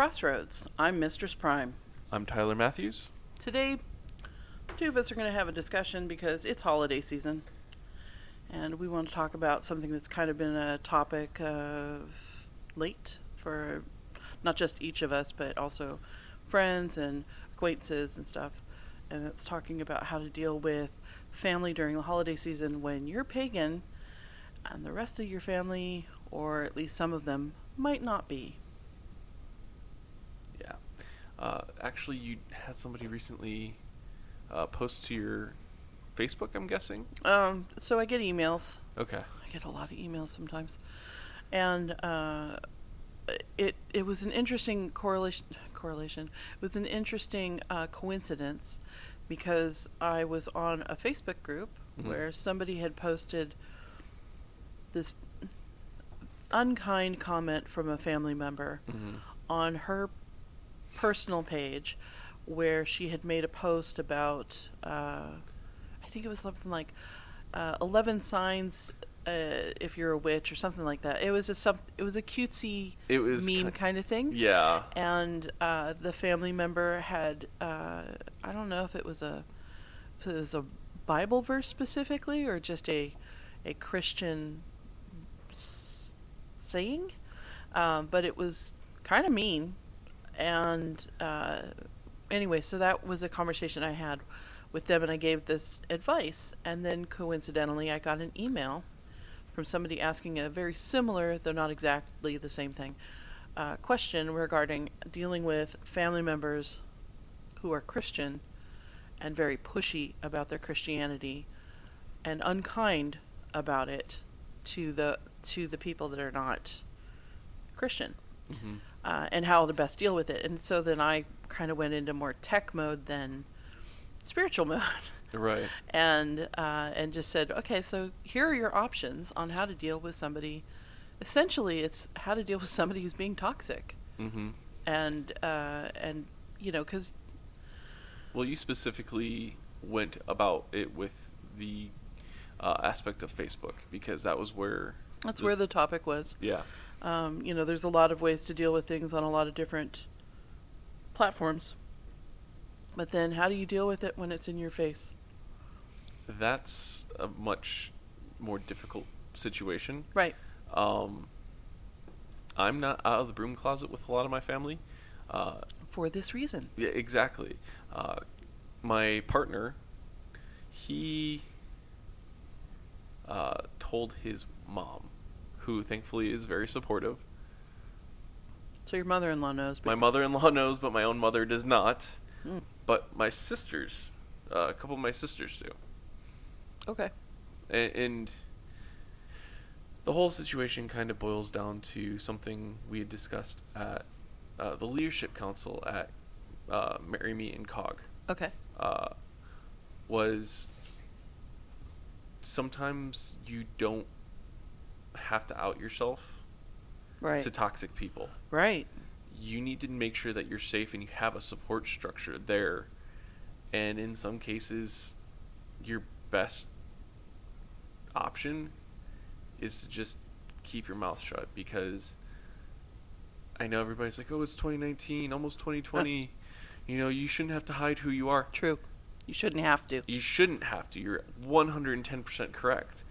Crossroads. I'm Mistress Prime. I'm Tyler Matthews. Today, the two of us are going to have a discussion because it's holiday season. And we want to talk about something that's kind of been a topic of late for not just each of us, but also friends and acquaintances and stuff. And it's talking about how to deal with family during the holiday season when you're pagan and the rest of your family, or at least some of them, might not be. Uh, actually, you had somebody recently uh, post to your Facebook, I'm guessing? Um, so I get emails. Okay. I get a lot of emails sometimes, and uh, it it was an interesting correlation. Correlation. It was an interesting uh, coincidence because I was on a Facebook group Mhm. where somebody had posted this unkind comment from a family member hmm on her personal page where she had made a post about uh, I think it was something like uh, 11 signs uh, if you're a witch or something like that. It was just some it was a cutesy It was meme ki- kind of thing. Yeah. And uh, the family member had uh, I don't know if it was a if it was a Bible verse specifically or just a a Christian s- saying, um, but it was kind of mean. And uh, anyway, so that was a conversation I had with them, and I gave this advice. And then coincidentally, I got an email from somebody asking a very similar, though not exactly the same thing, uh, question regarding dealing with family members who are Christian and very pushy about their Christianity and unkind about it to the to the people that are not Christian hmm uh, and how to best deal with it. And so then I kind of went into more tech mode than spiritual mode, Right. and uh, and just said, okay, so here are your options on how to deal with somebody. Essentially, it's how to deal with somebody who's being toxic, hmm and uh, and you know, because Well, you specifically went about it with the uh, aspect of Facebook because that was where. that's the- where the topic was. Yeah. Um, you know, there's a lot of ways to deal with things on a lot of different platforms. But then, how do you deal with it when it's in your face? That's a much more difficult situation. Right. Um, I'm not out of the broom closet with a lot of my family. Uh, For this reason. Yeah, exactly. Uh, my partner, he uh, told his mom, who thankfully is very supportive. So your mother-in-law knows. But My mother-in-law knows, but my own mother does not. Mm, But my sisters, uh, a couple of my sisters do, okay. and, and the whole situation kind of boils down to something we had discussed at uh, the leadership council at uh, Merry Meet and CoG. Okay. uh, was sometimes you don't have to out yourself Right. to toxic people. right. You need to make sure that you're safe and you have a support structure there. And in some cases, your best option is to just keep your mouth shut because I know everybody's like, oh, it's 2019, almost 2020. You know, you shouldn't have to hide who you are. True. You shouldn't have to. You shouldn't have to. You're 110% correct.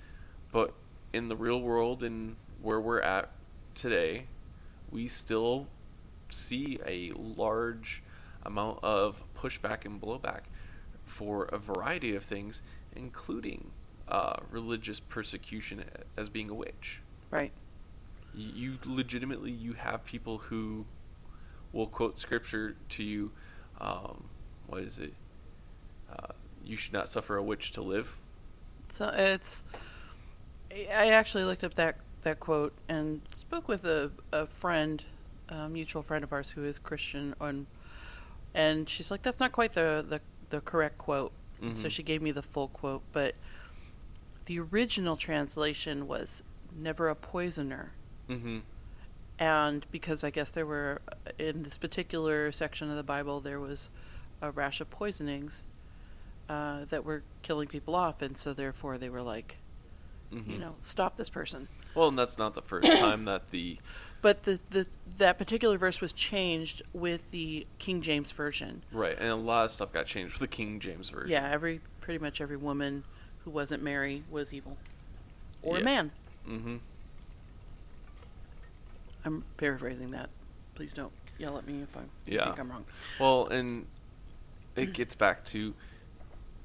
But in the real world and where we're at today, we still see a large amount of pushback and blowback for a variety of things, including uh, religious persecution as being a witch. Right. You legitimately you have people who will quote scripture to you. Um, what is it? Uh, you should not suffer a witch to live. So it's. I actually looked up that that quote and spoke with a a friend, a mutual friend of ours who is Christian, and and she's like, "That's not quite the the, the correct quote." So Mhm. she gave me the full quote, but the original translation was "never a poisoner." Mm-hmm. and because I guess there were in this particular section of the Bible there was a rash of poisonings uh, that were killing people off, and so therefore they were like, Mm-hmm. you know, stop this person. Well, and that's not the first time that the But the, the that particular verse was changed with the King James version. right, and a lot of stuff got changed for the King James version. Yeah, every pretty much every woman who wasn't Mary was evil, or Yeah. a man. Mm-hmm. I'm paraphrasing that. Please don't yell at me if I Yeah. think I'm wrong. Well, and it gets back to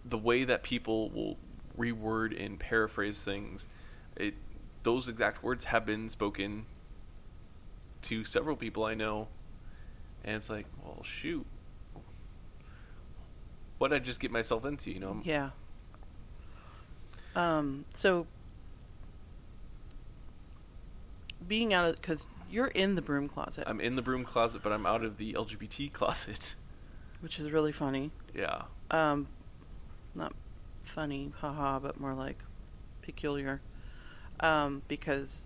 the way that people will reword and paraphrase things. It those exact words have been spoken to several people I know, and it's like, well, shoot, what did I just get myself into? You know? Yeah. Um. So being out of because you're in the broom closet, I'm in the broom closet, but I'm out of the LGBT closet. which is really funny. yeah. Um, not funny, haha, but more like peculiar. Um, because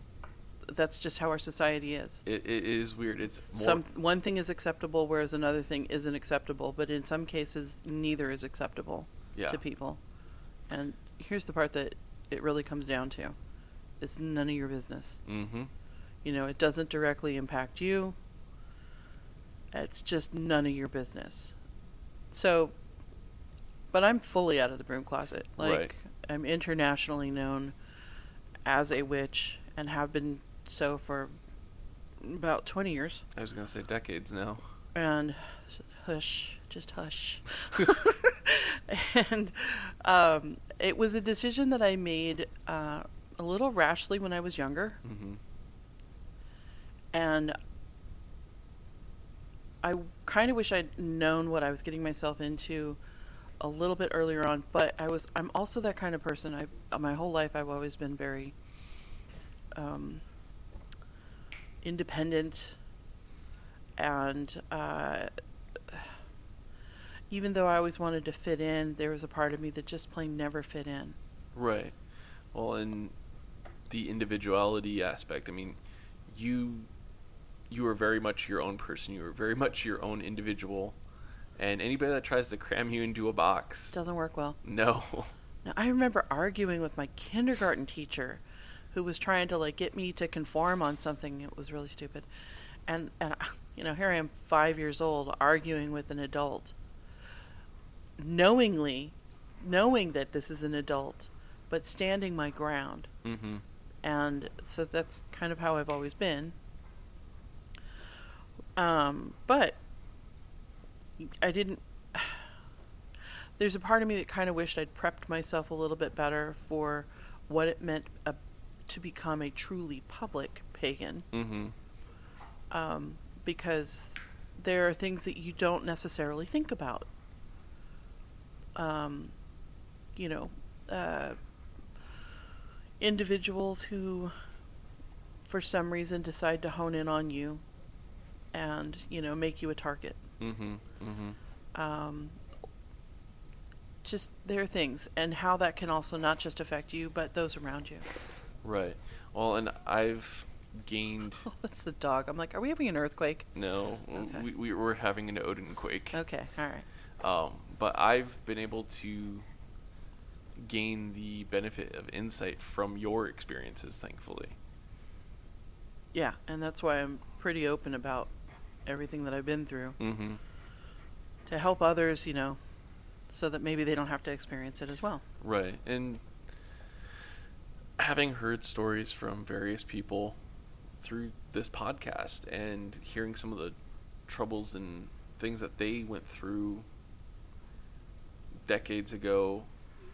that's just how our society is. It, it is weird. It's more. Some one thing is acceptable, whereas another thing isn't acceptable. But in some cases, neither is acceptable yeah. to people. And here's the part that it really comes down to: it's none of your business. Mm-hmm. You know, it doesn't directly impact you. It's just none of your business. So, but I'm fully out of the broom closet. Like, Right. I'm internationally known as a witch and have been so for about 20 years. I was gonna say decades now. And hush, just hush. and um, it was a decision that I made uh, a little rashly when I was younger. Mm-hmm. and I kind of wish I'd known what I was getting myself into a little bit earlier on. But I was I'm also that kind of person. I my whole life I've always been very um, independent, and uh, even though I always wanted to fit in, there was a part of me that just plain never fit in. Right. Well, and the individuality aspect. I mean, you you are very much your own person. You are very much your own individual. And anybody that tries to cram you into a box, Doesn't work well. no. Now, I remember arguing with my kindergarten teacher who was trying to like get me to conform on something. It was really stupid. And and you know, here I am 5 years old arguing with an adult knowingly knowing that this is an adult but standing my ground. mm-hmm. And so that's kind of how I've always been. Um, but I didn't. There's a part of me that kind of wished I'd prepped myself a little bit better for what it meant uh, to become a truly public pagan, Mm-hmm. um, because there are things that you don't necessarily think about. Um, you know, uh, individuals who, for some reason, decide to hone in on you and, you know, make you a target. Mm-hmm. Mm-hmm. Um, just there are things, and how that can also not just affect you, but those around you. Right. Well, and I've gained that's the dog. I'm like, are we having an earthquake? no. Okay. We we were having an Odin quake. Okay, all right. Um, but I've been able to gain the benefit of insight from your experiences, thankfully. Yeah, and that's why I'm pretty open about everything that I've been through Mm-hmm. to help others, you know, so that maybe they don't have to experience it as well. Right. And having heard stories from various people through this podcast and hearing some of the troubles and things that they went through decades ago,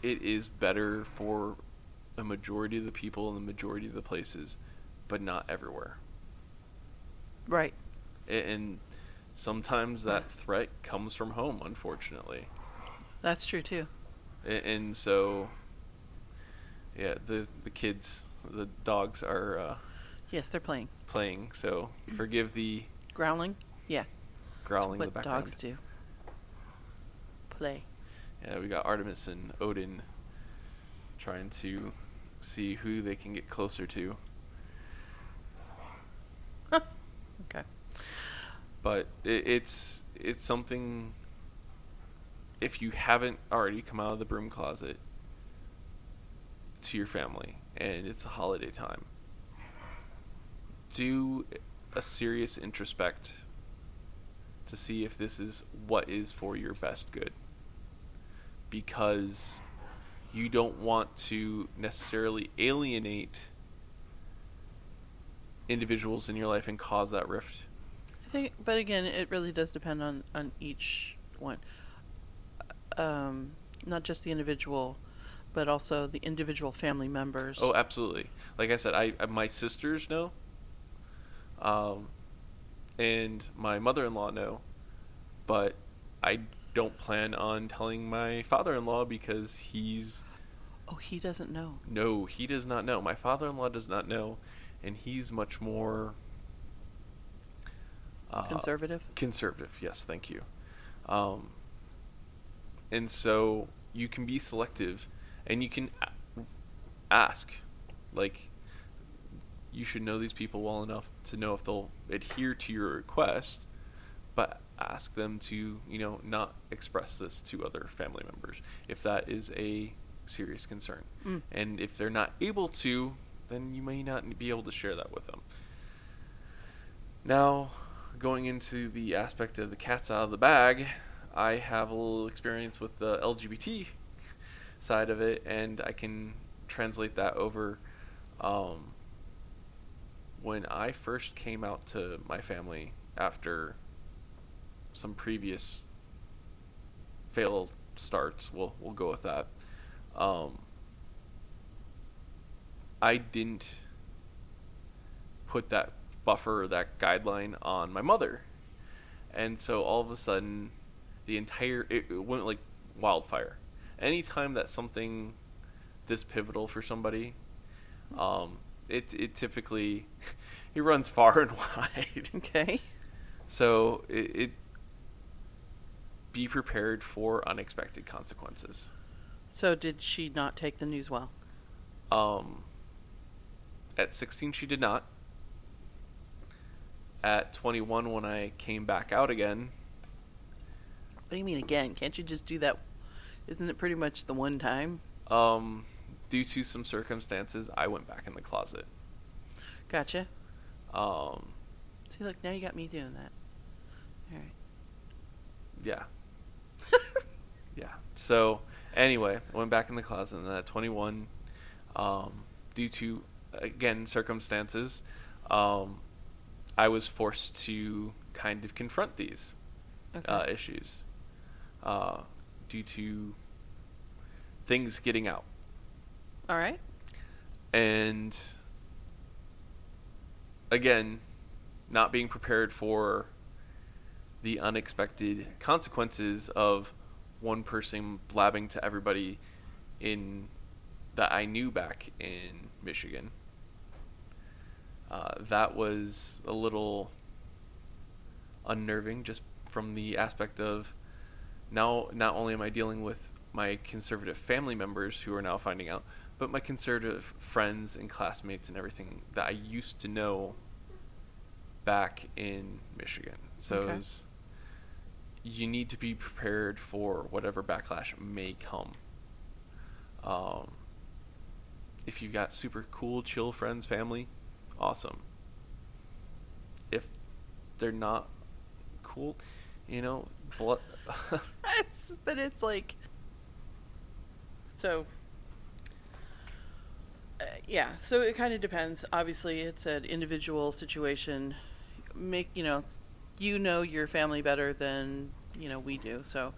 it is better for a majority of the people in the majority of the places, but not everywhere. Right. And sometimes that threat comes from home, unfortunately. That's true too. And so yeah the the kids the dogs are uh, Yes, they're playing. playing so forgive the Growling? Yeah. growling in the what background dogs do. Play. yeah we got artemis and odin trying to see who they can get closer to Okay. But it, it's it's something if you haven't already come out of the broom closet to your family and it's a holiday time do a serious introspect to see if this is what is for your best good. Because you don't want to necessarily alienate individuals in your life and cause that rift. Think, but again, it really does depend on on each one. Um, not just the individual, but also the individual family members. Oh, absolutely. Like I said, I I- my sisters know, um, and my mother-in-law know, but I don't plan on telling my father-in-law because he's Oh, he doesn't know. no, he does not know. My father-in-law does not know, and he's much more uh, Conservative. Conservative, yes, thank you. Um, and so you can be selective, and you can a- ask, like, you should know these people well enough to know if they'll adhere to your request, but ask them to, you know, not express this to other family members if that is a serious concern. Mm. And if they're not able to, then you may not be able to share that with them. Now, going into the aspect of the cat's out of the bag, I have a little experience with the LGBT side of it, and I can translate that over. Um, when I first came out to my family after some previous failed starts, we'll we'll go with that. Um, I didn't put that buffer, that guideline on my mother. And so all of a sudden, the entire, it, it went like wildfire. Anytime that something this pivotal for somebody, um, it, it typically, it runs far and wide. Okay. So it, it, be prepared for unexpected consequences. So did she not take the news well? Um, at 16, she did not. At 21, when I came back out again, What do you mean again? Can't you just do that? Isn't it pretty much the one time? um, due to some circumstances, I went back in the closet. Gotcha. Um, See, look, now you got me doing that. All right. yeah, yeah. So anyway, I went back in the closet, and at 21, um, due to again circumstances, um, I was forced to kind of confront these Okay. uh, issues uh, due to things getting out. All right. and again not being prepared for the unexpected consequences of one person blabbing to everybody in that I knew back in Michigan. Uh, that was a little unnerving just from the aspect of now not only am I dealing with my conservative family members who are now finding out, but my conservative friends and classmates and everything that I used to know back in Michigan. So Okay. it's- you need to be prepared for whatever backlash may come. Um, if you've got super cool, chill friends, family, awesome. If they're not cool, you know, blo- It's, but it's like so uh, yeah so it kind of depends obviously it's an individual situation make you know you know your family better than you know we do so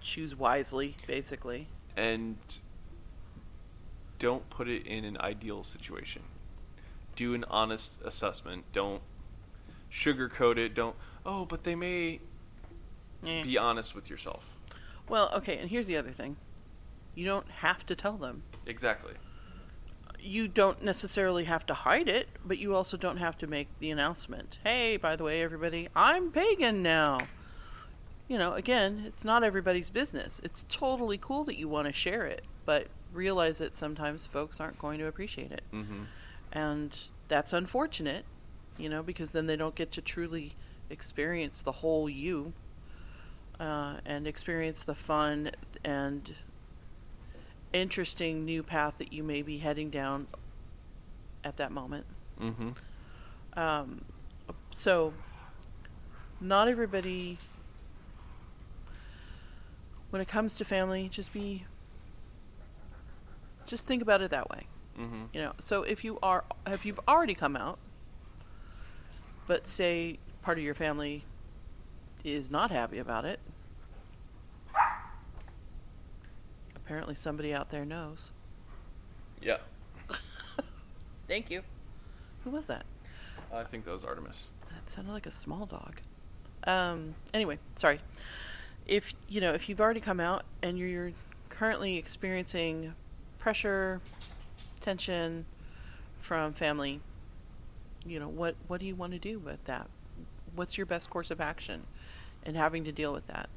choose wisely basically and don't put it in an ideal situation. Do an honest assessment. Don't sugarcoat it. Don't, oh, but they may Eh. be honest with yourself. well okay and here's the other thing you don't have to tell them Exactly. you don't necessarily have to hide it, but you also don't have to make the announcement. Hey, by the way, everybody, I'm pagan now. You know, again, it's not everybody's business. It's totally cool that you want to share it, but realize that sometimes folks aren't going to appreciate it. Mm-hmm. And that's unfortunate, you know, because then they don't get to truly experience the whole you uh, and experience the fun and interesting new path that you may be heading down at that moment. Mm-hmm. Um, so, not everybody, when it comes to family, just be, just think about it that way. Mm-hmm. You know, so if you are, if you've already come out, but say part of your family is not happy about it, apparently somebody out there knows. Yeah. Thank you. Who was that? I think that was Artemis. That sounded like a small dog. Um, anyway, sorry. If you know, if you've already come out and you're currently experiencing pressure, tension from family, you know, what what do you want to do with that? What's your best course of action in having to deal with that?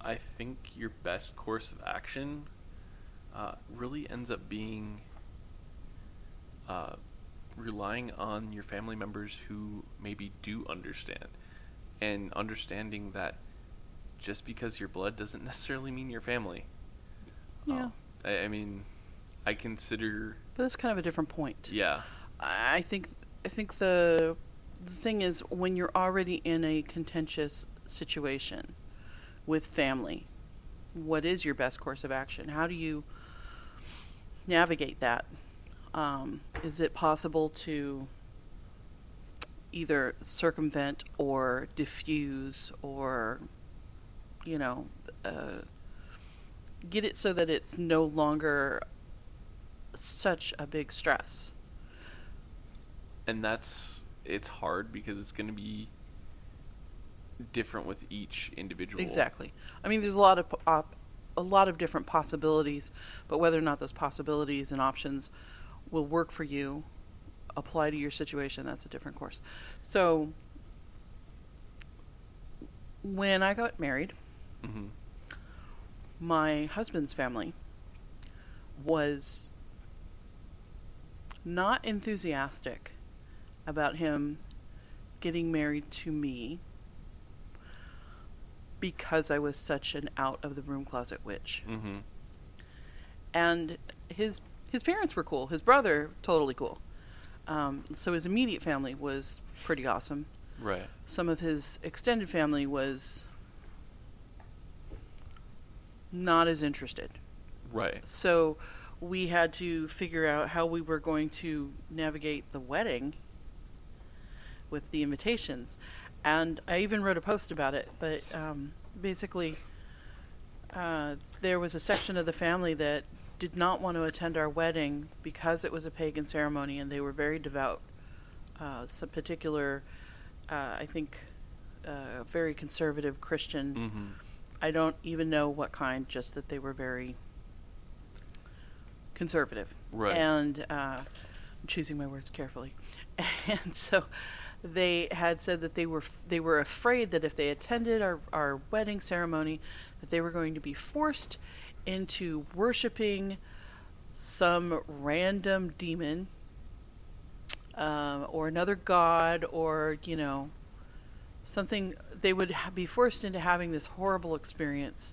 I think your best course of action uh, really ends up being uh, relying on your family members who maybe do understand and understanding that just because your blood doesn't necessarily mean your family. Yeah. Um, I, I mean, I consider, But that's kind of a different point. yeah, I think I think the the thing is when you're already in a contentious situation with family, what is your best course of action? How do you navigate that? Um, is it possible to either circumvent or diffuse or you know uh, get it so that it's no longer such a big stress? and that's it's hard because it's going to be different with each individual. Exactly. I mean, there's a lot of op- a lot of different possibilities, but whether or not those possibilities and options will work for you, apply to your situation, that's a different course. So, when I got married, hmm my husband's family was not enthusiastic about him getting married to me because I was such an out of the room closet witch. hmm And his his parents were cool. His brother totally cool. Um, so his immediate family was pretty awesome. Right. Some of his extended family was not as interested. Right. So we had to figure out how we were going to navigate the wedding with the invitations. And I even wrote a post about it, but um, basically, uh, there was a section of the family that did not want to attend our wedding because it was a pagan ceremony and they were very devout. Uh, some particular, uh, I think, uh, very conservative Christian. hmm I don't even know what kind, just that they were very conservative. Right. And uh, I'm choosing my words carefully. And so they had said that they were f- they were afraid that if they attended our, our wedding ceremony, that they were going to be forced into worshiping some random demon um, or another god or you know something they would ha- be forced into having this horrible experience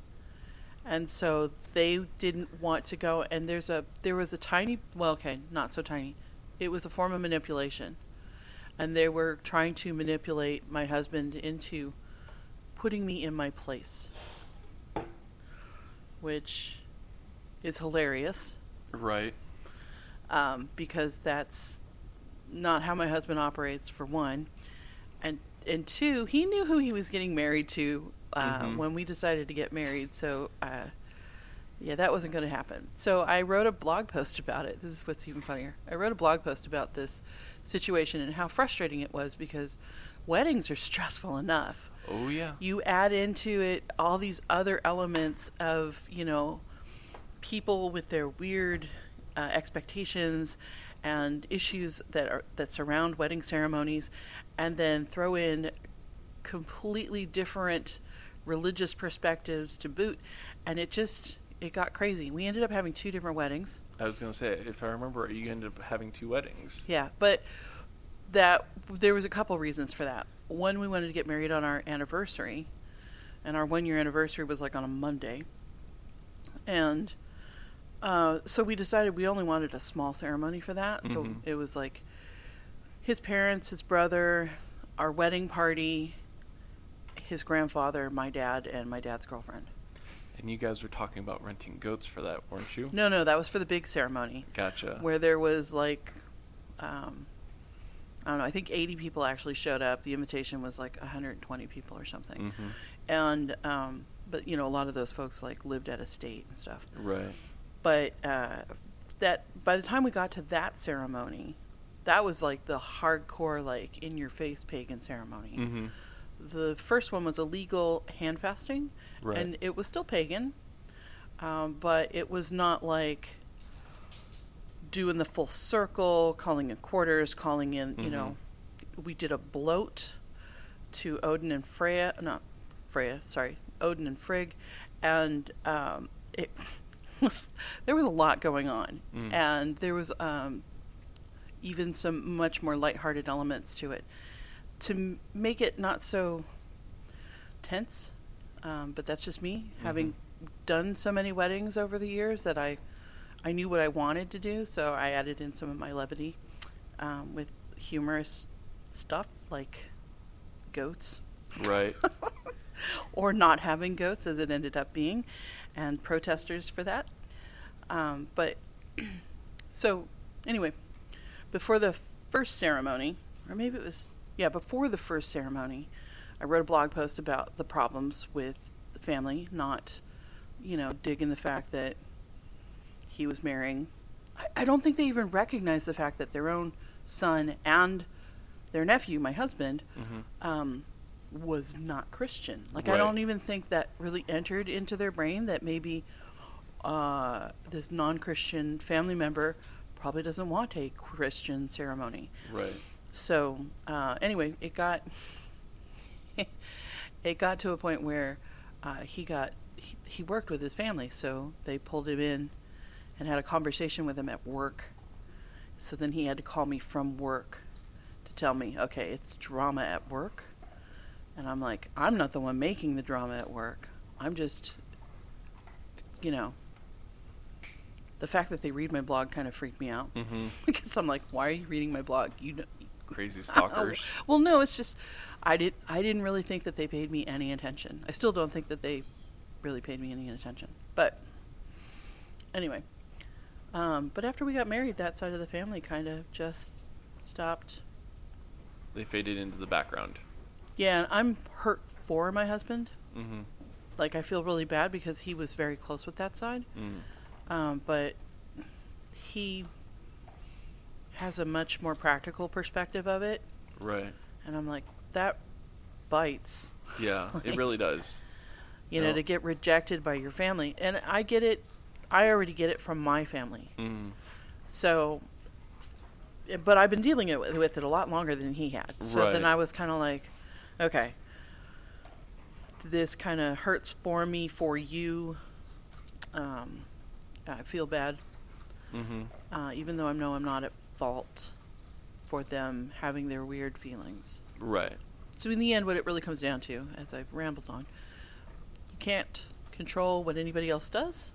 and so they didn't want to go and there's a there was a tiny well okay not so tiny. It was a form of manipulation. And they were trying to manipulate my husband into putting me in my place. Which is hilarious. Right. um, because that's not how my husband operates for one. And and two he knew who he was getting married to uh, Mhm. when we decided to get married so uh, yeah that wasn't going to happen so i wrote a blog post about it this is what's even funnier i wrote a blog post about this situation and how frustrating it was because weddings are stressful enough Oh yeah. you add into it all these other elements of you know people with their weird uh, expectations and issues that are that surround wedding ceremonies and then throw in completely different religious perspectives to boot and it just it got crazy we ended up having two different weddings I was gonna say, if I remember, you ended up having two weddings. yeah but that there was a couple reasons for that one we wanted to get married on our anniversary and our one year anniversary was like on a monday and uh, so we decided we only wanted a small ceremony for that so Mhm. it was like his parents, his brother, our wedding party, his grandfather, my dad, and my dad's girlfriend. And you guys were talking about renting goats for that, weren't you? No, no, that was for the big ceremony Gotcha. where there was like, um, I don't know, I think 80 people actually showed up. The invitation was like 120 people or something. hmm And, um, but you know, a lot of those folks like lived at a state and stuff. Right. But uh, that by the time we got to that ceremony, that was like the hardcore, like in your face pagan ceremony. hmm The first one was illegal hand fasting, Right. and it was still pagan, um, but it was not like doing the full circle, calling in quarters, calling in. You know, we did a blot to Odin and Freya, not Freya, sorry, Odin and Frigg, and um, it was there was a lot going on, Mm. and there was um, even some much more lighthearted elements to it to m- make it not so tense. Um, but that's just me having done so many weddings over the years that I I knew what I wanted to do, so I added in some of my levity um, with humorous stuff like goats Right. or not having goats as it ended up being, and protesters for that. Um, but so anyway, before the first ceremony, or maybe it was yeah before the first ceremony, I wrote a blog post about the problems with the family not, you know, digging the fact that he was marrying. I, I don't think they even recognized the fact that their own son and their nephew, my husband, hmm um, was not Christian. Like I don't even think that really entered into their brain that maybe uh, this non-Christian family member probably doesn't want a Christian ceremony. Right. So uh, anyway, it got it got to a point where uh, he got he, he worked with his family, so they pulled him in and had a conversation with him at work. So then he had to call me from work to tell me, okay, it's drama at work, and I'm like, I'm not the one making the drama at work. I'm just, you know. The fact that they read my blog kind of freaked me out hmm because I'm like, why are you reading my blog? You know, Crazy stalkers. well, no, it's just I did I didn't really think that they paid me any attention. I still don't think that they really paid me any attention. But anyway, um, but after we got married, that side of the family kind of just stopped. They faded into the background. Yeah, and I'm hurt for my husband. hmm Like I feel really bad because he was very close with that side. Mm. Um, but he has a much more practical perspective of it, Right. and I'm like, that bites. Yeah, it really does. you know, No. to get rejected by your family. And I get it. I already get it from my family. Mm. So, eh, but I've been dealing it with, with it a lot longer than he had. So then I was kind of like, okay, this kind of hurts for me, for you. Um, I feel bad, Mm-hmm. uh, even though I know I'm not at fault for them having their weird feelings. Right. So in the end, what it really comes down to, as I've rambled on, you can't control what anybody else does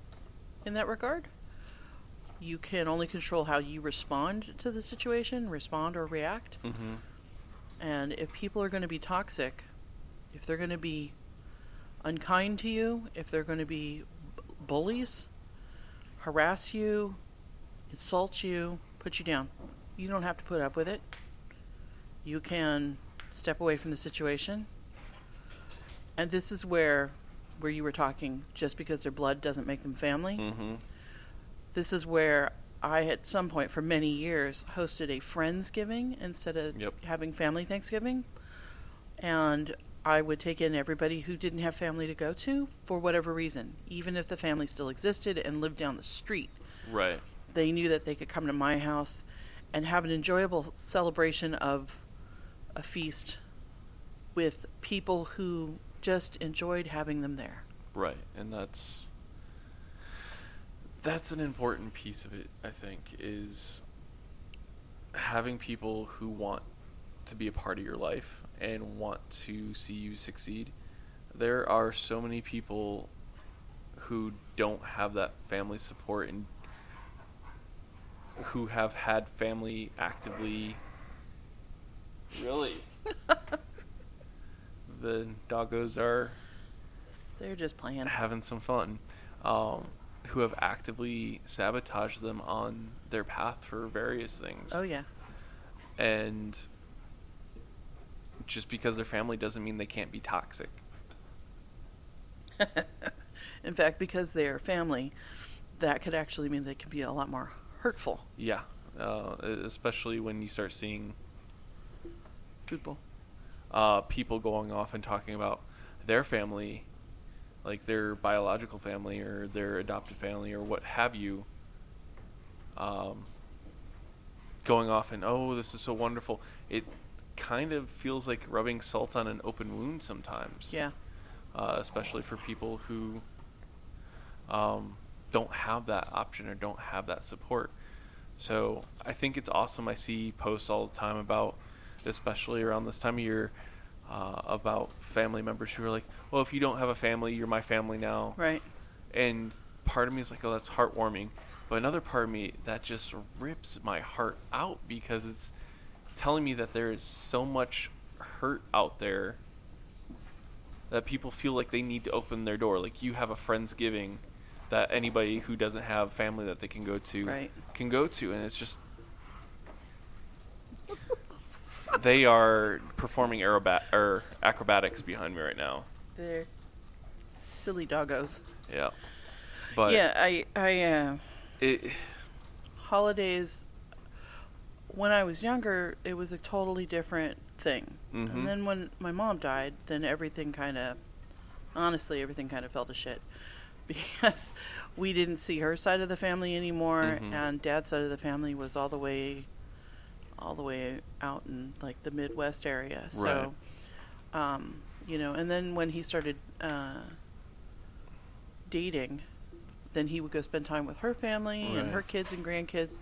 in that regard. You can only control how you respond to the situation, respond or react. hmm And if people are going to be toxic, if they're going to be unkind to you, if they're going to be b- bullies, harass you, insult you, put you down, you don't have to put up with it. You can step away from the situation. And this is where where you were talking just because their blood doesn't make them family. hmm This is where I, at some point for many years, hosted a Friendsgiving instead of Yep. having family Thanksgiving. And I would take in everybody who didn't have family to go to for whatever reason, even if the family still existed and lived down the street. Right. They knew that they could come to my house and have an enjoyable celebration of a feast with people who just enjoyed having them there. Right. And that's that's an important piece of it, I think, is having people who want to be a part of your life and want to see you succeed. There are so many people who don't have that family support and who have had family actively Really? the doggos are They're just playing. having some fun. Um, who have actively sabotaged them on their path for various things. Oh yeah. And just because they're family doesn't mean they can't be toxic. In fact, because they're family, that could actually mean they could be a lot more hurtful. Yeah, uh, especially when you start seeing People. uh, people going off and talking about their family, like their biological family or their adopted family or what have you, um, going off and oh, this is so wonderful. It kind of feels like rubbing salt on an open wound sometimes. Yeah. Uh, especially for people who um, don't have that option or don't have that support. So I think it's awesome. I see posts all the time about, especially around this time of year, uh, about family members who are like, "Well, if you don't have a family, you're my family now." Right. And part of me is like, "Oh, that's heartwarming," but another part of me that just rips my heart out because it's telling me that there is so much hurt out there that people feel like they need to open their door. Like you have a friendsgiving that anybody who doesn't have family that they can go to Right. can go to, and it's just they are performing aerobat or acrobatics behind me right now. They're silly doggos. Yeah, but yeah, I I uh, it holidays when I was younger, it was a totally different thing. Mhm. And then when my mom died, then everything kind of honestly, everything kind of fell to shit because we didn't see her side of the family anymore Mhm. and dad's side of the family was all the way all the way out in like the Midwest area. So um, you know, and then when he started uh, dating, then he would go spend time with her family and her kids and grandkids,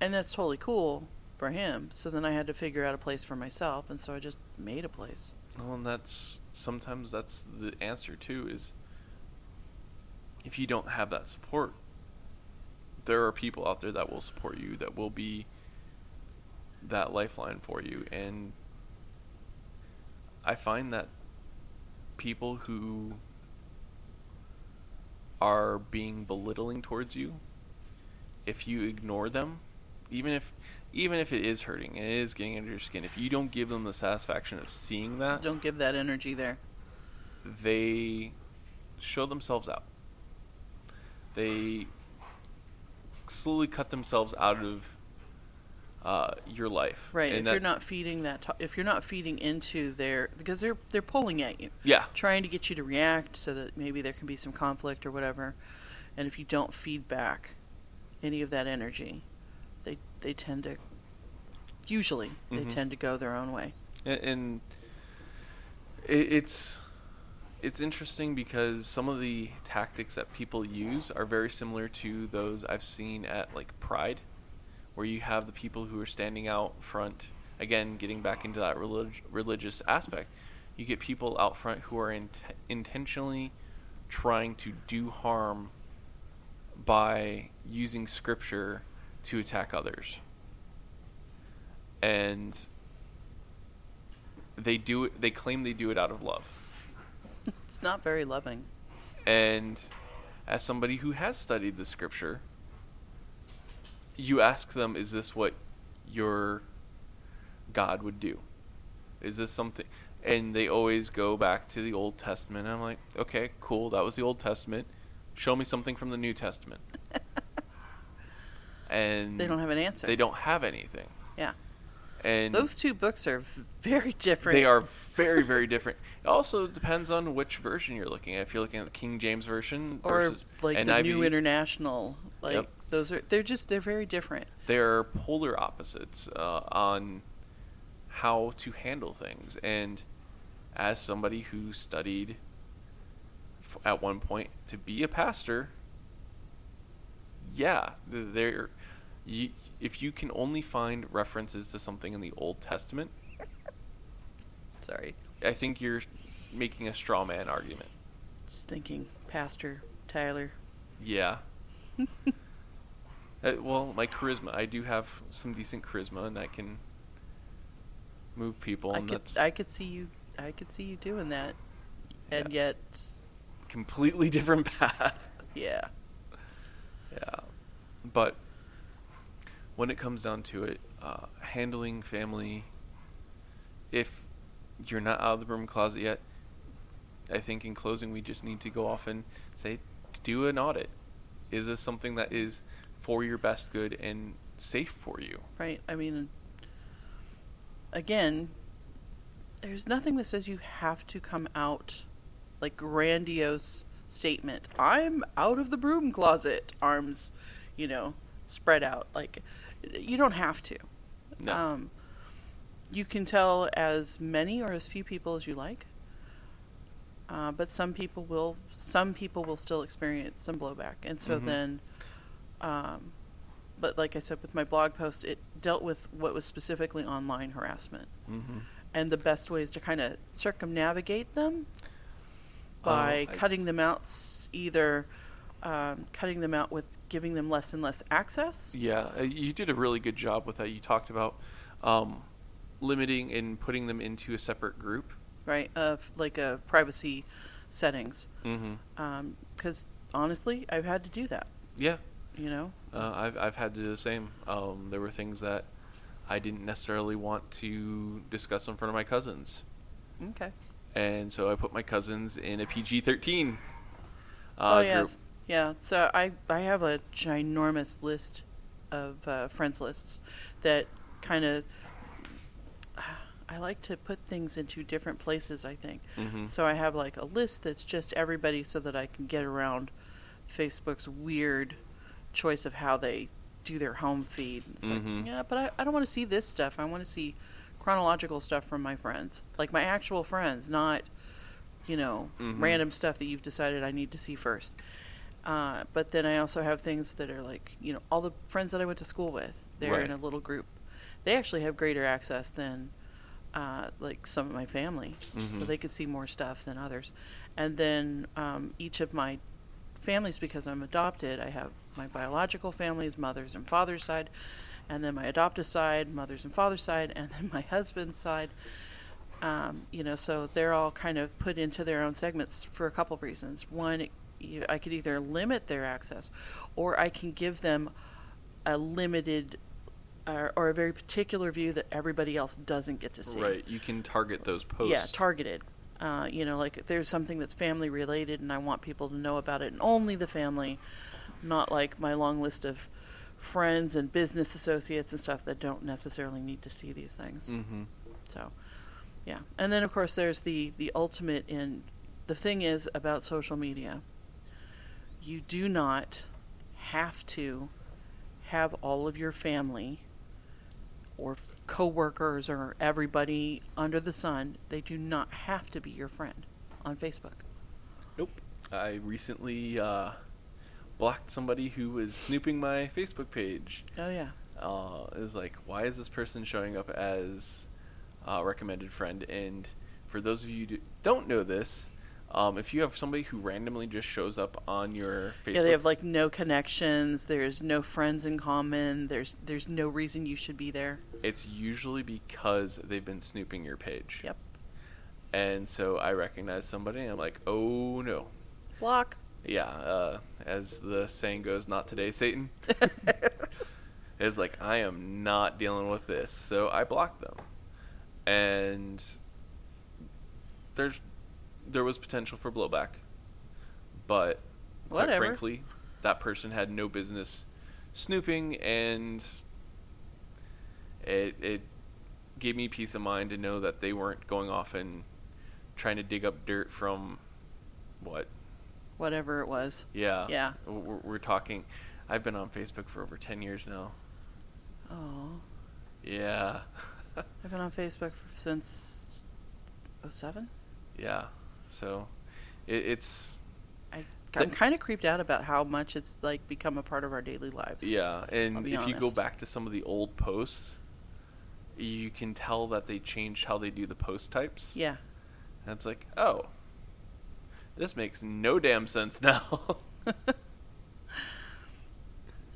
and that's totally cool for him. So then I had to figure out a place for myself, and so I just made a place. Well, and that's sometimes that's the answer too. Is if you don't have that support, there are people out there that will support you, that will be that lifeline for you, and I find that people who are being belittling towards you, if you ignore them, even if even if it is hurting it is getting under your skin, if you don't give them the satisfaction of seeing that, Don't give that energy there. they show themselves out. They slowly cut themselves out of uh, your life. Right. And if you're not feeding that, to- if you're not feeding into their, because they're they're pulling at you, Yeah. trying to get you to react, so that maybe there can be some conflict or whatever. And if you don't feed back any of that energy, they they tend to, usually they Mhm. tend to go their own way. And, and it, it's it's interesting because some of the tactics that people use are very similar to those I've seen at like Pride, where you have the people who are standing out front. Again, getting back into that relig- religious aspect, you get people out front who are int- intentionally trying to do harm by using scripture to attack others. And they do it they claim they do it out of love. It's not very loving. And as somebody who has studied the scripture, you ask them, is this what your God would do? Is this something? And they always go back to the Old Testament. I'm like, okay, cool. That was the Old Testament. Show me something from the New Testament. And They don't have an answer. They don't have anything. Yeah. And Those two books are very different. they are very, very different. It also depends on which version you're looking at. If you're looking at the King James version or versus like the New International. Like Yep. those are they're just they're very different. they're polar opposites uh, on how to handle things. And as somebody who studied f- at one point to be a pastor, yeah, there. You, if you can only find references to something in the Old Testament, Sorry. I think you're making a straw man argument. Just thinking Pastor Tyler. Yeah. Uh, well, my charisma. I do have some decent charisma, and I can move people, I could that's I could see you I could see you doing that, and yet, completely different path. yeah, Yeah, but when it comes down to it, uh, handling family, if you're not out of the broom closet yet, I think in closing we just need to go off and say, do an audit. Is this something that is for your best good and safe for you? right. I mean, again, there's nothing that says you have to come out like grandiose statement. I'm out of the broom closet, arms, you know, spread out. Like, you don't have to. No. Um, you can tell as many or as few people as you like. Uh, but some people will some people will still experience some blowback, and so Mhm. then, um, but like I said with my blog post, it dealt with what was specifically online harassment, mm-hmm. and the best ways to kind of circumnavigate them by Oh, I- cutting them out, s- either um, cutting them out with giving them less and less access. Yeah, uh, you did a really good job with that. You talked about um, limiting and putting them into a separate group. right? Of like uh, privacy settings, Mm-hmm. because honestly, I've had to do that. Yeah, You know, Uh, I've I've had to do the same. Um, there were things that I didn't necessarily want to discuss in front of my cousins, okay. and so I put my cousins in a PG thirteen oh uh, yeah, group. yeah. So I I have a ginormous list of uh, friends lists that kind of. I like to put things into different places. I think Mhm. so. I have like a list that's just everybody, so that I can get around Facebook's weird choice of how they do their home feed. It's Mhm. like, yeah, but I, I don't want to see this stuff. I want to see chronological stuff from my friends, like my actual friends, not you know Mhm. random stuff that you've decided I need to see first. Uh, but then I also have things that are like you know all the friends that I went to school with. They're in a little group. They actually have greater access than uh, like some of my family, so Mhm. they could see more stuff than others. And then um, each of my families, because I'm adopted, I have my biological families, mother's and father's side, and then my adoptive side, mother's and father's side, and then my husband's side. Um, you know, so they're all kind of put into their own segments for a couple of reasons. One, you, I could either limit their access, or I can give them a limited or, or a very particular view that everybody else doesn't get to see. Right, you can target those posts. Yeah, targeted. Uh, you know, like if there's something that's family related and I want people to know about it and only the family, not like my long list of friends and business associates and stuff that don't necessarily need to see these things. mm-hmm. So, yeah. And then of course there's the the ultimate in the thing is about social media. You do not have to have all of your family or coworkers or everybody under the sun. They do not have to be your friend on Facebook. Nope. I recently uh, blocked somebody who was snooping my Facebook page. Oh yeah. uh, is like, why is this person showing up as a recommended friend? And for those of you who don't know this, um, if you have somebody who randomly just shows up on your Facebook, Yeah, they have like no connections. There's no friends in common. There's there's no reason you should be there. it's usually because they've been snooping your page. Yep. And so I recognize somebody, and I'm like, oh no. Block. Yeah, uh, as the saying goes, not today, Satan. It's like I am not dealing with this, so I block them, and there's there was potential for blowback, but quite frankly, that person had no business snooping, and it it gave me peace of mind to know that they weren't going off and trying to dig up dirt from what Whatever it was. yeah. Yeah. We're, we're talking. I've been on Facebook for over 10 years now. Oh. Yeah. I've been on Facebook since 07. yeah. So it, it's, I, I'm kind of creeped out about how much it's like become a part of our daily lives. yeah. And if you go back to some of the old posts, you can tell that they changed how they do the post types. Yeah. And it's like, oh, this makes no damn sense now.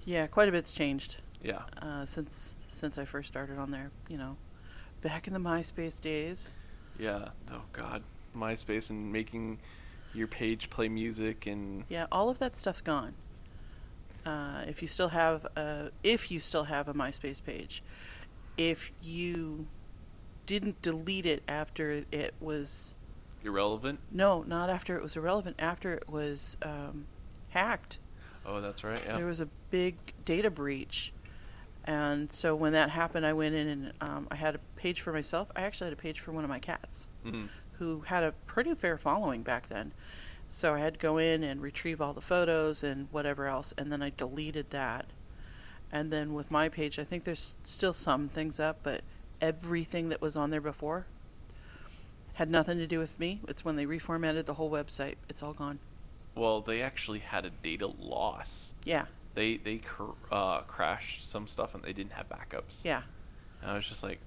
Yeah, quite a bit's changed yeah. uh, since since I first started on there. You know, back in the MySpace days. Yeah. Oh God, MySpace and making your page play music and Yeah, all of that stuff's gone. Uh, if you still have a, if you still have a MySpace page, if you didn't delete it after it was irrelevant. no, not after it was irrelevant, after it was um, hacked. Oh, that's right. Yeah. There was a big data breach, and so when that happened, I went in and um, I had a page for myself. I actually had a page for one of my cats Mhm. Who had a pretty fair following back then. So I had to go in and retrieve all the photos and whatever else, and then I deleted that. And then with my page, I think there's still some things up, but everything that was on there before had nothing to do with me. It's when they reformatted the whole website. It's all gone. Well, they actually had a data loss. Yeah, They they cr- uh, crashed some stuff and they didn't have backups. yeah, And I was just like,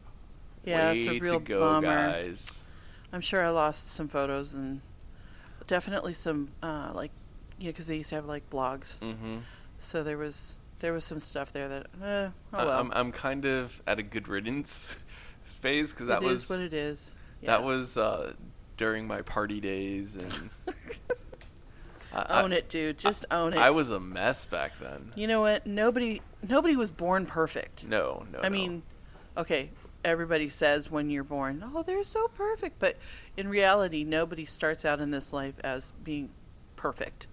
yeah. it's a real to go, bummer. guys. I'm sure I lost some photos and definitely some uh, like you know because they used to have like blogs. Mm-hmm. So there was there was some stuff there that eh, oh I- well. I'm I'm kind of at a good riddance phase because It that is was what it is. that was uh, during my party days and I- own it, dude. Just own it. I was a mess back then. You know what? Nobody nobody was born perfect. No, no. I no. mean, okay, everybody says when you're born, "Oh, they're so perfect," but in reality, nobody starts out in this life as being perfect.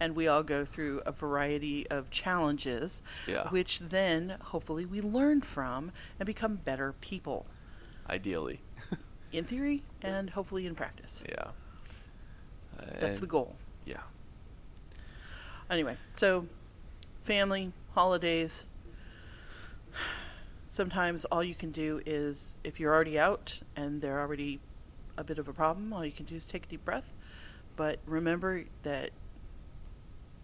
And we all go through a variety of challenges, Yeah. which then hopefully we learn from and become better people. ideally, In theory and hopefully in practice. yeah. That's the goal. Yeah. Anyway, so family, holidays. Sometimes all you can do is, if you're already out and they're already a bit of a problem, all you can do is take a deep breath. But remember that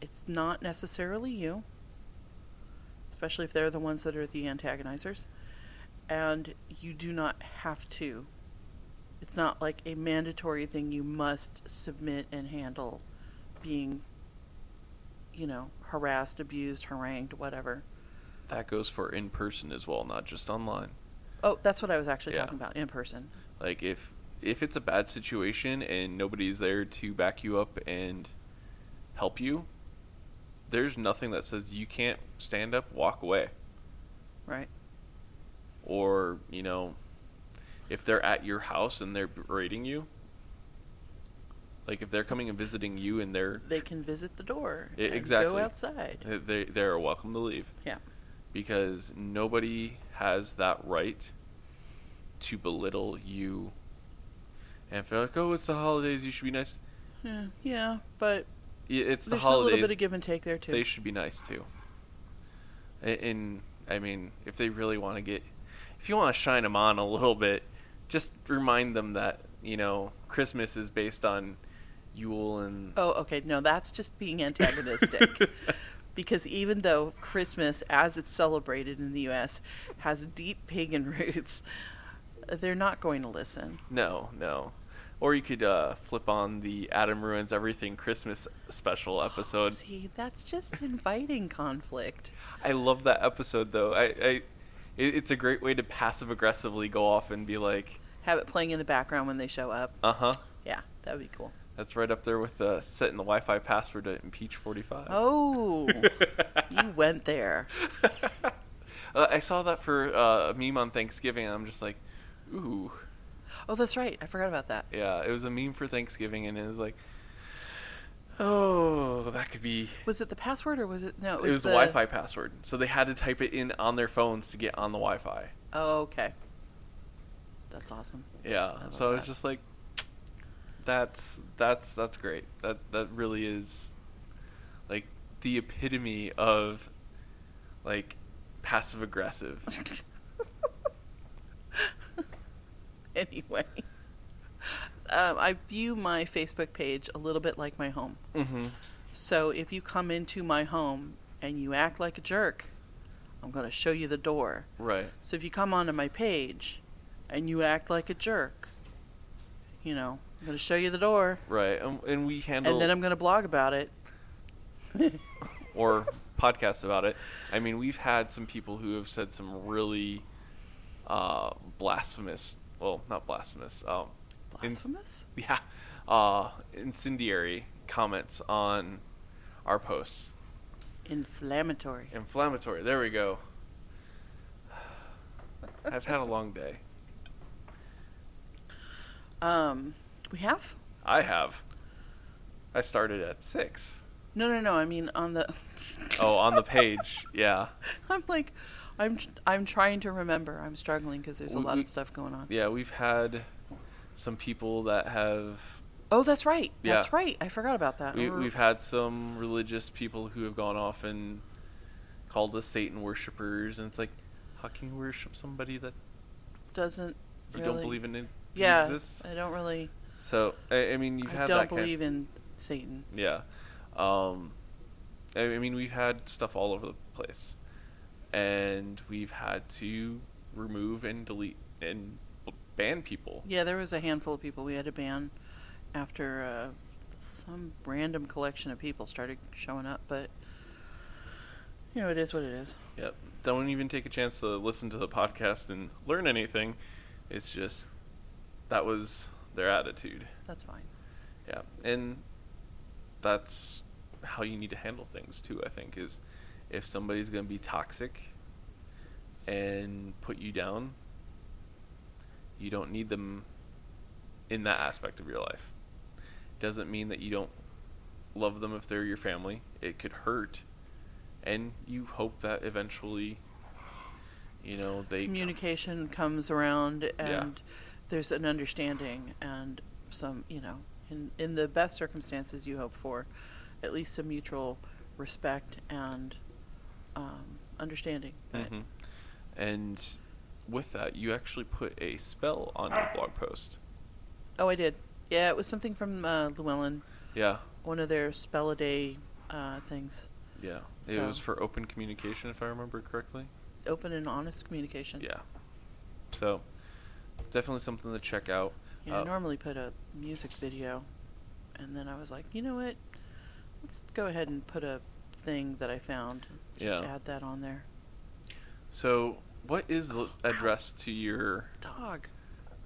it's not necessarily you, especially if they're the ones that are the antagonizers. And you do not have to. It's not like a mandatory thing you must submit and handle being you know, harassed, abused, harangued, whatever. That goes for in person as well, not just online. Oh, that's what I was actually Yeah. talking about in person. Like if if it's a bad situation and nobody's there to back you up and help you, there's nothing that says you can't stand up, walk away. Right. Or, you know, if they're at your house and they're berating you, like if they're coming and visiting you and they're They can visit the door I- and go outside. They they're welcome to leave Yeah. Because nobody has that right to belittle you. And feel like, "Oh, it's the holidays, you should be nice." Yeah, yeah, but It's the there's a little bit of give and take there too. They should be nice too. And I mean, if they really want to get, if you want to shine them on a little bit, just remind them that you know Christmas is based on Yule and. oh, okay. No, that's just being antagonistic. because even though Christmas, as it's celebrated in the U.S., has deep pagan roots, they're not going to listen. No, no. Or you could uh, flip on the Adam Ruins Everything Christmas special episode. See, that's just inviting conflict. I love that episode though. I, I it, it's a great way to passive aggressively go off and be like, Have it playing in the background when they show up. uh huh. Yeah, that would be cool. That's right up there with the setting the Wi-Fi password to impeach 45. Oh, you went there. Uh, I saw that for uh, a meme on Thanksgiving. And I'm just like, ooh, Oh, that's right. I forgot about that. yeah. It was a meme for Thanksgiving, and it was like, oh, that could be. Was it the password or was it no? It It was, the Wi-Fi password, so they had to type it in on their phones to get on the Wi-Fi. Oh, okay. That's awesome. Yeah. I so I was just like, that's that's that's great. That that really is like the epitome of like passive aggressive. anyway, um, I view my Facebook page a little bit like my home. mm-hmm. So if you come into my home and you act like a jerk, I'm going to show you the door. Right. So if you come onto my page and you act like a jerk, you know, I'm going to show you the door. Right. And, and we handle And then I'm going to blog about it. or podcast about it. I mean, we've had some people who have said some really uh, blasphemous. Well, not blasphemous. Um, ins- Blasphemous? yeah, uh, incendiary comments on our posts. Inflammatory. Inflammatory. There we go. I've had a long day. Um, we have? I have. I started at six. No, no, no. I mean on the. Oh, on the page. Yeah. I'm like, I'm I'm trying to remember. I'm struggling because there's a lot of stuff going on. Yeah, we've had some people that have Oh, that's right. That's right. I forgot about that. We, uh-huh. we've had some religious people who have gone off and called us Satan worshippers, and it's like, how can you worship somebody that doesn't. you really, don't believe in it Yeah, exists? I don't really. So I, I mean, you've I had don't that kind believe in Satan. Yeah. Um, I I mean, we've had stuff all over the place, and we've had to remove and delete and ban people. Yeah, there was a handful of people we had to ban after uh, some random collection of people started showing up. But you know, it is what it is. Yep. Don't even take a chance to listen to the podcast and learn anything. It's just that was their attitude. That's fine. Yeah. And that's how you need to handle things too, I think, is if somebody's going to be toxic and put you down, you don't need them in that aspect of your life. Doesn't mean that you don't love them if they're your family. It could hurt. And you hope that eventually, you know, they. Communication comes around, and Yeah. There's an understanding and some, you know, in in the best circumstances, you hope for at least some mutual respect and um, understanding. Mhm. And with that, you actually put a spell on your blog post. Oh, I did. Yeah, it was something from uh, Llewellyn, Yeah. one of their spell a day uh, things. Yeah. It was for open communication, if I remember correctly. Open and honest communication. Yeah. So, definitely something to check out. Yeah, I Uh, normally put a music video, and then I was like, you know what? Let's go ahead and put a thing that I found. Just Yeah. add that on there. So, what is the address to your Dog.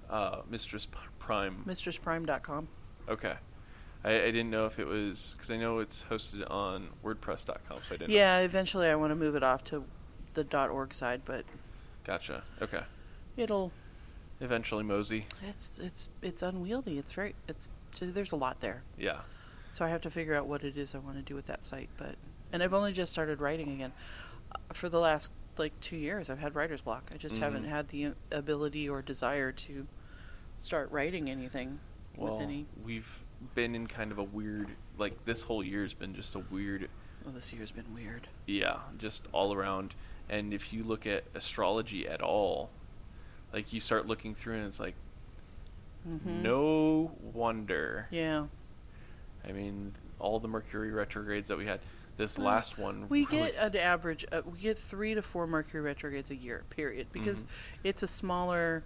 uh, Mistress Prime? MistressPrime.com. Okay. I, I didn't know if it was because I know it's hosted on WordPress.com, so I didn't. know. Yeah, eventually I want to move it off to the .org side, but Gotcha. Okay. it'll. Eventually, Mosey. It's it's it's unwieldy. It's very it's there's a lot there. Yeah. So I have to figure out what it is I want to do with that site. But and I've only just started writing again. Uh, For the last like two years, I've had writer's block. I just haven't Mhm. had the uh, ability or desire to start writing anything Well, with any. we've been in kind of a weird, like this whole year's been just a weird, Well, this year's been weird. yeah, just all around. And if you look at astrology at all, like you start looking through and it's like, Mm-hmm. no wonder. Yeah. I mean, all the Mercury retrogrades that we had. This last one. We really- get an average. Uh, we get three to four Mercury retrogrades a year. Period. Because Mhm. it's a smaller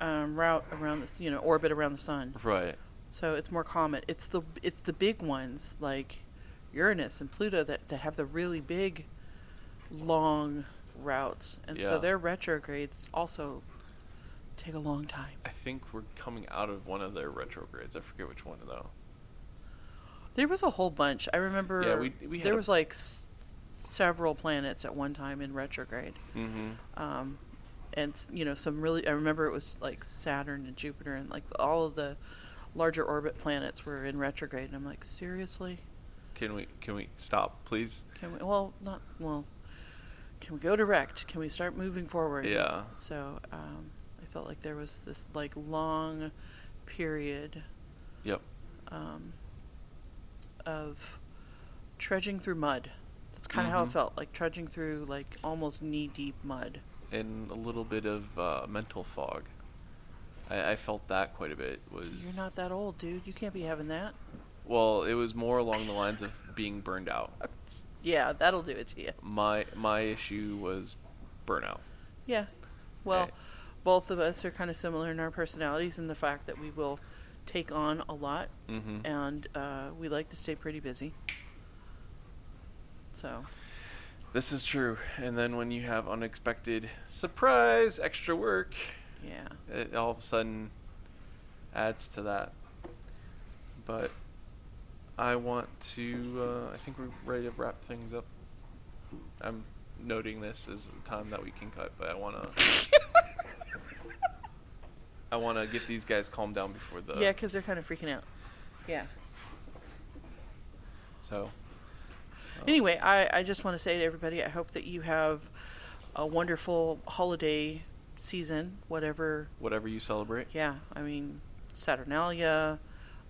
um, route around the you know orbit around the sun. Right. So it's more common. It's the it's the big ones like Uranus and Pluto that, that have the really big, long routes, and Yeah. so their retrogrades also take a long time. I think we're coming out of one of their retrogrades. I forget which one though. There was a whole bunch. I remember. Yeah, we- we had there was like s- several planets at one time in retrograde. Mm-hmm. um, and you know some really I remember it was like Saturn and Jupiter and like all of the larger orbit planets were in retrograde and I'm like seriously Can we can we stop, please? can we well not well can we go direct can we start moving forward Yeah. so um, felt like there was this like long period Yep. um, of trudging through mud that's kind of how Mhm. it felt like trudging through like almost knee deep mud And a little bit of uh, mental fog. I, I felt that quite a bit. Was you're not that old dude you can't be having that well. It was more along the lines of being burned out. Yeah, that'll do it to you. My my issue was burnout. Yeah. Well, Hey. Both of us are kind of similar in our personalities and the fact that we will take on a lot Mm-hmm. and uh, we like to stay pretty busy. So, This is true. And then when you have unexpected surprise extra work, Yeah. it all of a sudden adds to that. But I want to. Uh, I think we're ready to wrap things up. I'm noting this as a time that we can cut, but I want to. I want to get these guys calmed down before the. yeah, because they're kind of freaking out. Yeah. So. uh, Anyway, I, I just want to say to everybody, I hope that you have a wonderful holiday season, whatever. Whatever you celebrate. Yeah, I mean, Saturnalia,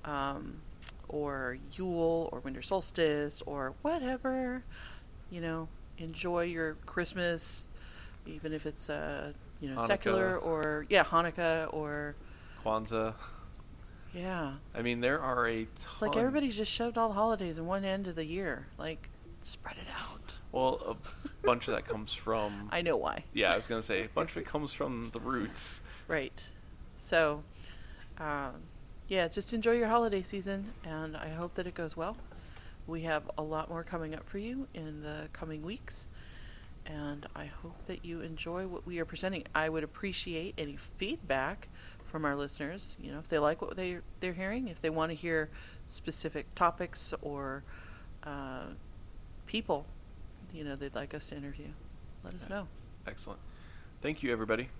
um, or Yule, or winter solstice, or whatever. You know, enjoy your Christmas, even if it's uh, you know secular or yeah Hanukkah or Kwanzaa. yeah. I mean, there are a ton. It's like everybody's just shoved all the holidays in one end of the year. Like, spread it out. Well, a bunch of that comes from. I know why. Yeah, I was gonna say a bunch of it comes from the roots. Right. So, um, yeah, just enjoy your holiday season, and I hope that it goes well. We have a lot more coming up for you in the coming weeks, and I hope that you enjoy what we are presenting. I would appreciate any feedback from our listeners. You know, if they like what they they're hearing, if they want to hear specific topics or uh, people, you know, they'd like us to interview. Let us know. Excellent. Thank you, everybody.